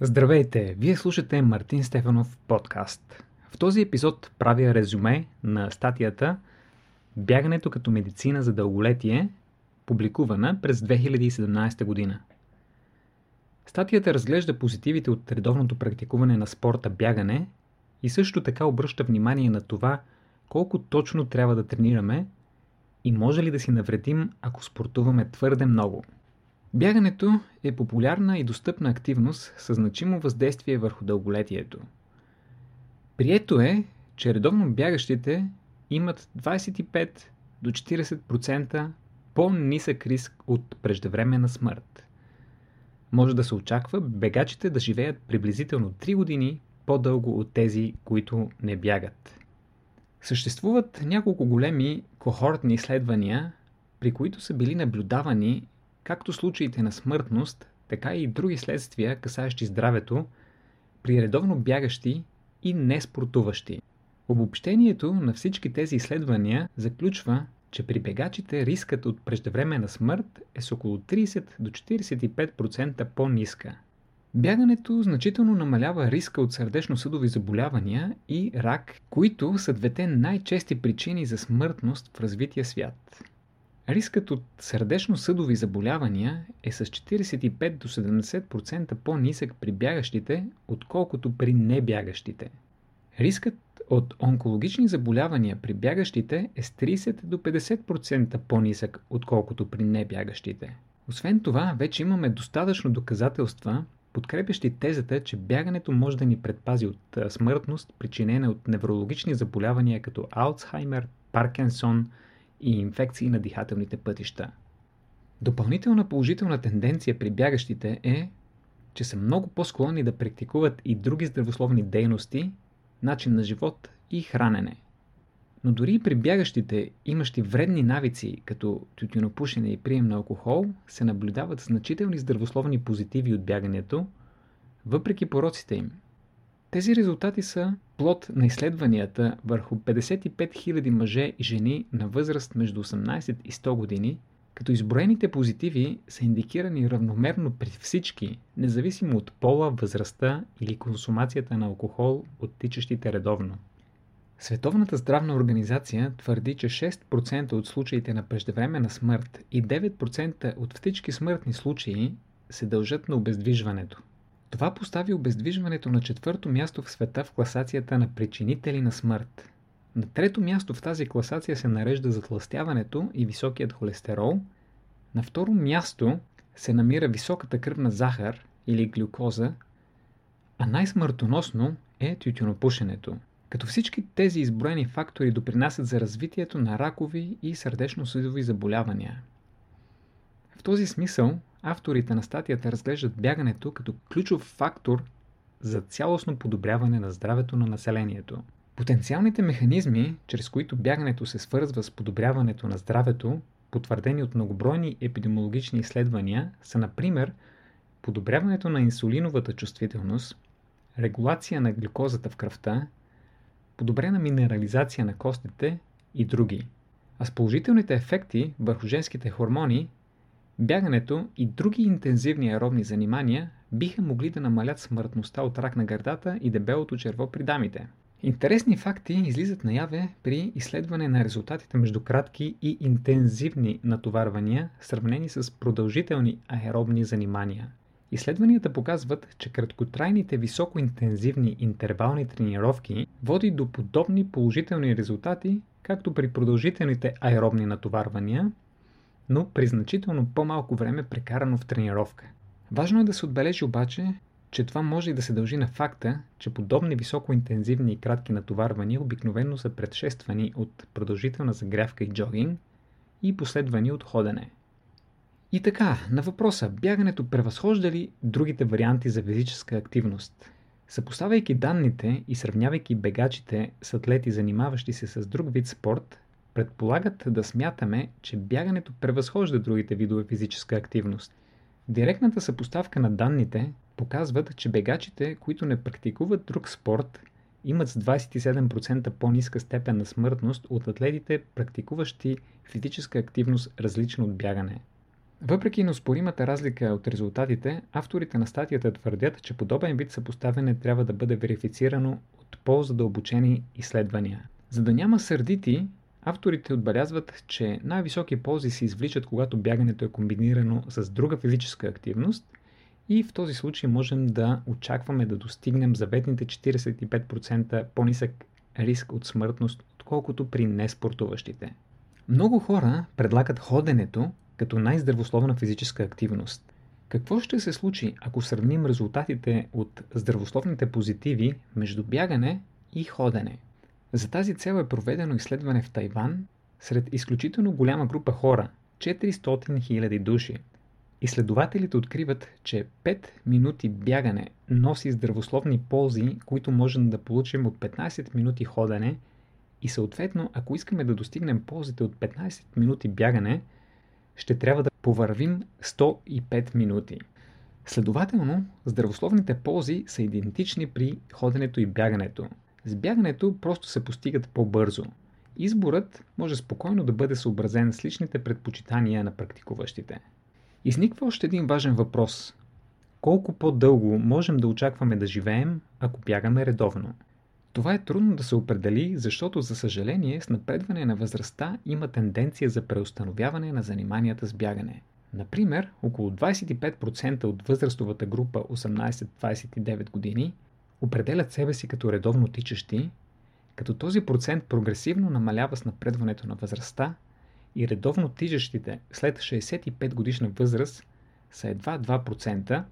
Здравейте! Вие слушате Мартин Стефанов подкаст. В този епизод правя резюме на статията Бягането като медицина за дълголетие, публикувана през 2017 година. Статията разглежда позитивите от редовното практикуване на спорта бягане и също така обръща внимание на това колко точно трябва да тренираме и може ли да си навредим, ако спортуваме твърде много – Бягането е популярна и достъпна активност със значимо въздействие върху дълголетието. Прието е, че редовно бягащите имат 25 до 40% по-нисък риск от преждевременна смърт. Може да се очаква бегачите да живеят приблизително 3 години по-дълго от тези, които не бягат. Съществуват няколко големи кохортни изследвания, при които са били наблюдавани както случаите на смъртност, така и други следствия, касаещи здравето, при редовно бягащи и неспортуващи. Обобщението на всички тези изследвания заключва, че при бегачите рискът от преждевременна смърт е с около 30 до 45% по-ниска. Бягането значително намалява риска от сърдечно-съдови заболявания и рак, които са двете най-чести причини за смъртност в развития свят. Рискът от сърдечно-съдови заболявания е с 45 до 70% по-нисък при бягащите, отколкото при небягащите. Рискът от онкологични заболявания при бягащите е с 30 до 50% по-нисък, отколкото при небягащите. Освен това, вече имаме достатъчно доказателства, подкрепящи тезата, че бягането може да ни предпази от смъртност, причинена от неврологични заболявания като Алцхаймер, Паркинсон – и инфекции на дихателните пътища. Допълнителна положителна тенденция при бягащите е, че са много по-склонни да практикуват и други здравословни дейности, начин на живот и хранене. Но дори и при бягащите, имащи вредни навици, като тютюнопушене и прием на алкохол, се наблюдават значителни здравословни позитиви от бягането, въпреки пороците им – тези резултати са плод на изследванията върху 55 000 мъже и жени на възраст между 18 и 100 години, като изброените позитиви са индикирани равномерно при всички, независимо от пола, възрастта или консумацията на алкохол от тичащите редовно. Световната здравна организация твърди, че 6% от случаите на преждевременна смърт и 9% от всички смъртни случаи се дължат на обездвижването. Това постави обездвижването на четвърто място в света в класацията на причинители на смърт. На трето място в тази класация се нарежда затластяването и високият холестерол. На второ място се намира високата кръвна захар или глюкоза, а най-смъртоносно е тютюнопушенето. Като всички тези изброени фактори допринасят за развитието на ракови и сърдечно-съдови заболявания. В този смисъл Авторите на статията разглеждат бягането като ключов фактор за цялостно подобряване на здравето на населението. Потенциалните механизми, чрез които бягането се свързва с подобряването на здравето, потвърдени от многобройни епидемиологични изследвания, са например подобряването на инсулиновата чувствителност, регулация на глюкозата в кръвта, подобрена минерализация на костите и други. А с положителните ефекти върху женските хормони Бягането и други интензивни аеробни занимания биха могли да намалят смъртността от рак на гърдата и дебелото черво при дамите. Интересни факти излизат наяве при изследване на резултатите между кратки и интензивни натоварвания, сравнени с продължителни аеробни занимания. Изследванията показват, че краткотрайните високоинтензивни интервални тренировки води до подобни положителни резултати, както при продължителните аеробни натоварвания, но при значително по-малко време прекарано в тренировка. Важно е да се отбележи обаче, че това може и да се дължи на факта, че подобни високоинтензивни и кратки натоварвания обикновено са предшествани от продължителна загрявка и джогинг и последвани от ходене. И така, на въпроса, бягането превъзхожда ли другите варианти за физическа активност? Съпоставяйки данните и сравнявайки бегачите с атлети, занимаващи се с друг вид спорт, предполагат да смятаме, че бягането превъзхожда другите видове физическа активност. Директната съпоставка на данните показват, че бегачите, които не практикуват друг спорт, имат с 27% по-ниска степен на смъртност от атлетите, практикуващи физическа активност различна от бягане. Въпреки неоспоримата разлика от резултатите, авторите на статията твърдят, че подобен вид съпоставяне трябва да бъде верифицирано от по-задълбочени изследвания. За да няма сърдити, авторите отбелязват, че най-високи ползи се извличат, когато бягането е комбинирано с друга физическа активност и в този случай можем да очакваме да достигнем заветните 45% по-нисък риск от смъртност, отколкото при неспортуващите. Много хора предлагат ходенето като най-здравословна физическа активност. Какво ще се случи, ако сравним резултатите от здравословните позитиви между бягане и ходене? За тази цел е проведено изследване в Тайван сред изключително голяма група хора 400 000 души. Изследователите откриват, че 5 минути бягане носи здравословни ползи, които можем да получим от 15 минути ходене и съответно, ако искаме да достигнем ползите от 15 минути бягане, ще трябва да повървим 105 минути. Следователно, здравословните ползи са идентични при ходенето и бягането. С бягането просто се постигат по-бързо. Изборът може спокойно да бъде съобразен с личните предпочитания на практикуващите. Изниква още един важен въпрос. Колко по-дълго можем да очакваме да живеем, ако бягаме редовно? Това е трудно да се определи, защото за съжаление с напредване на възрастта има тенденция за преустановяване на заниманията с бягане. Например, около 25% от възрастовата група 18-29 години определят себе си като редовно тичащи, като този процент прогресивно намалява с напредването на възрастта и редовно тичащите след 65 годишна възраст са едва 2%.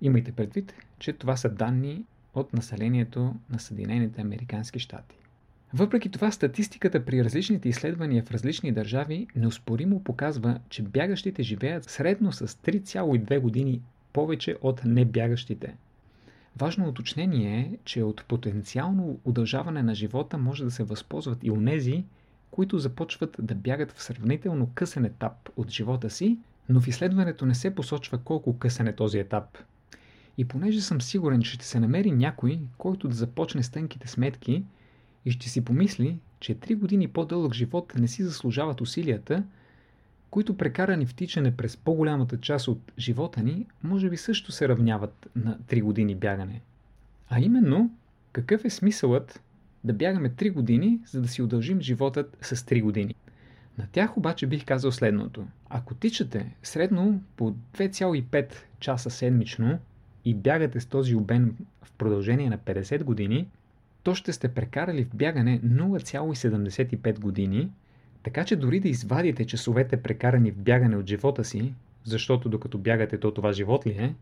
Имайте предвид, че това са данни от населението на Съединените Американски щати. Въпреки това, статистиката при различните изследвания в различни държави неоспоримо показва, че бягащите живеят средно с 3,2 години повече от небягащите. Важно уточнение е, че от потенциално удължаване на живота може да се възползват и онези, които започват да бягат в сравнително късен етап от живота си, но в изследването не се посочва колко късен е този етап – и понеже съм сигурен, че ще се намери някой, който да започне с тънките сметки и ще си помисли, че 3 години по-дълъг живот не си заслужават усилията, които прекарани в тичане през по-голямата част от живота ни, може би също се равняват на 3 години бягане. А именно, какъв е смисълът да бягаме 3 години, за да си удължим животът с 3 години? На тях обаче бих казал следното. Ако тичате средно по 2,5 часа седмично, и бягате с този обем в продължение на 50 години, то ще сте прекарали в бягане 0,75 години, така че дори да извадите часовете прекарани в бягане от живота си, защото докато бягате то това живот ли е,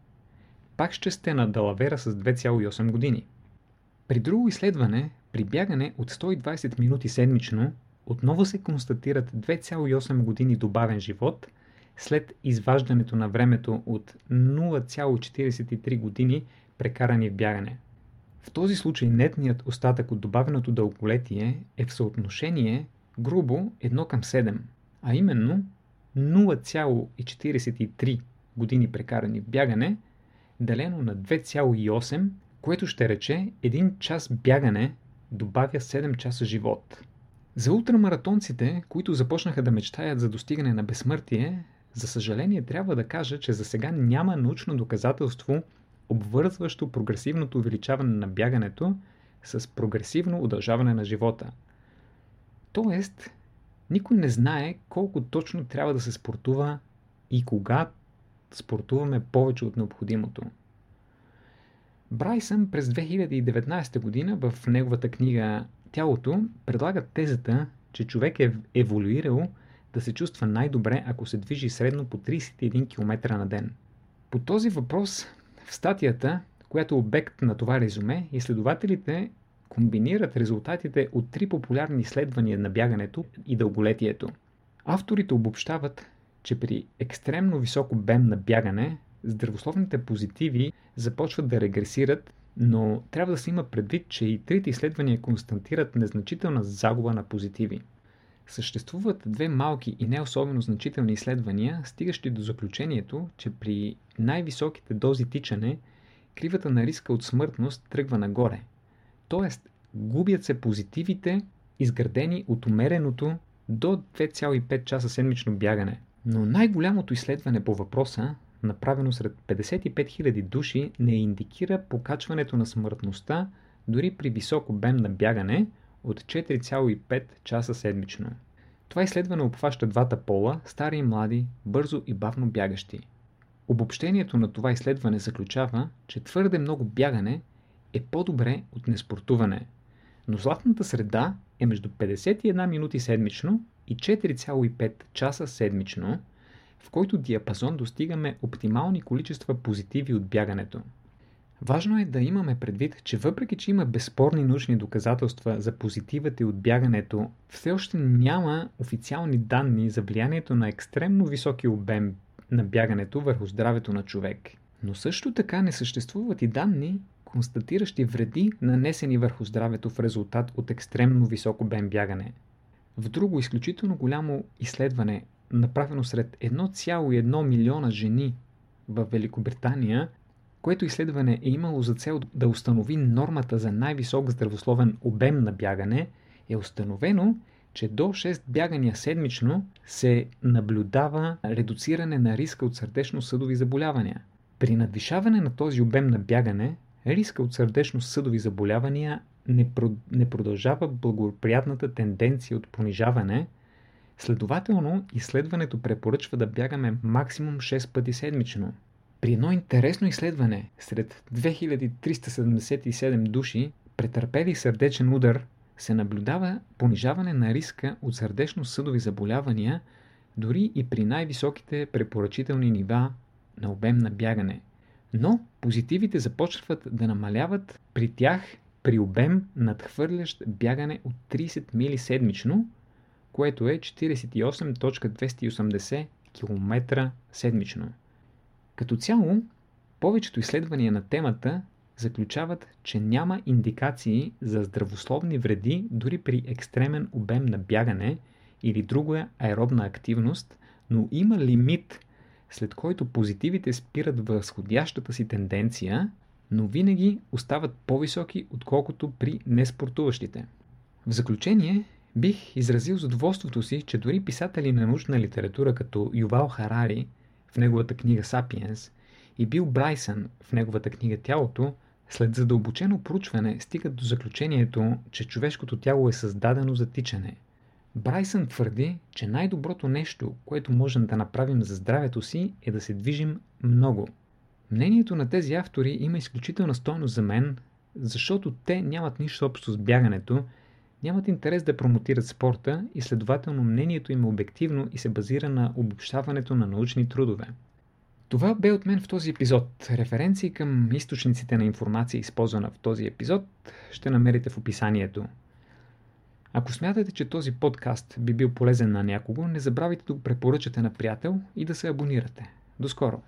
пак ще сте на далавера с 2,8 години. При друго изследване, при бягане от 120 минути седмично, отново се констатират 2,8 години добавен живот – след изваждането на времето от 0,43 години прекарани в бягане. В този случай нетният остатък от добавеното дълголетие е в съотношение грубо 1 към 7, а именно 0,43 години прекарани в бягане, делено на 2,8, което ще рече 1 час бягане добавя 7 часа живот. За ултрамаратонците, които започнаха да мечтаят за достигане на безсмъртие, за съжаление трябва да кажа, че за сега няма научно доказателство, обвързващо прогресивното увеличаване на бягането с прогресивно удължаване на живота. Тоест, никой не знае колко точно трябва да се спортува и кога спортуваме повече от необходимото. Брайсън през 2019 година в неговата книга Тялото предлага тезата, че човек е еволюирал да се чувства най-добре, ако се движи средно по 31 км на ден. По този въпрос в статията, която е обект на това резюме, изследователите комбинират резултатите от три популярни изследвания на бягането и дълголетието. Авторите обобщават, че при екстремно висок обем на бягане, здравословните позитиви започват да регресират, но трябва да се има предвид, че и трите изследвания констатират незначителна загуба на позитиви. Съществуват две малки и не особено значителни изследвания, стигащи до заключението, че при най-високите дози тичане кривата на риска от смъртност тръгва нагоре. Тоест, губят се позитивите, изградени от умереното до 2,5 часа седмично бягане. Но най-голямото изследване по въпроса, направено сред 55 000 души, не индикира покачването на смъртността дори при висок обем на бягане от 4,5 часа седмично. Това изследване обхваща двата пола, стари и млади, бързо и бавно бягащи. Обобщението на това изследване заключава, че твърде много бягане е по-добре от неспортуване, но златната среда е между 51 минути седмично и 4,5 часа седмично, в който диапазон достигаме оптимални количества позитиви от бягането. Важно е да имаме предвид, че въпреки, че има безспорни научни доказателства за позитивите от бягането, все още няма официални данни за влиянието на екстремно високи обем на бягането върху здравето на човек. Но също така не съществуват и данни, констатиращи вреди, нанесени върху здравето в резултат от екстремно висок обем бягане. В друго изключително голямо изследване, направено сред 1,1 милиона жени в Великобритания, което изследване е имало за цел да установи нормата за най-висок здравословен обем на бягане, е установено, че до 6 бягания седмично се наблюдава редуциране на риска от сърдечно-съдови заболявания. При надвишаване на този обем на бягане, риска от сърдечно-съдови заболявания не, не продължава благоприятната тенденция от понижаване, следователно изследването препоръчва да бягаме максимум 6 пъти седмично. При едно интересно изследване сред 2377 души, претърпели сърдечен удар се наблюдава понижаване на риска от сърдечно-съдови заболявания дори и при най-високите препоръчителни нива на обем на бягане. Но позитивите започват да намаляват при тях при обем надхвърлящ бягане от 30 мили седмично, което е 48.280 км седмично. Като цяло, повечето изследвания на темата заключават, че няма индикации за здравословни вреди дори при екстремен обем на бягане или друга аеробна активност, но има лимит, след който позитивите спират възходящата си тенденция, но винаги остават по-високи, отколкото при неспортуващите. В заключение, бих изразил задоволството си, че дори писатели на научна литература като Ювал Харари в неговата книга Сапиенс и Бил Брайсън в неговата книга Тялото – след задълбочено проучване стигат до заключението, че човешкото тяло е създадено за тичане. Брайсън твърди, че най-доброто нещо, което можем да направим за здравето си, е да се движим много. Мнението на тези автори има изключителна стойност за мен, защото те нямат нищо общо с бягането, нямат интерес да промотират спорта и следователно мнението им е обективно и се базира на обобщаването на научни трудове. Това бе от мен в този епизод. Референции към източниците на информация, използвана в този епизод, ще намерите в описанието. Ако смятате, че този подкаст би бил полезен на някого, не забравяйте да го препоръчате на приятел и да се абонирате. До скоро!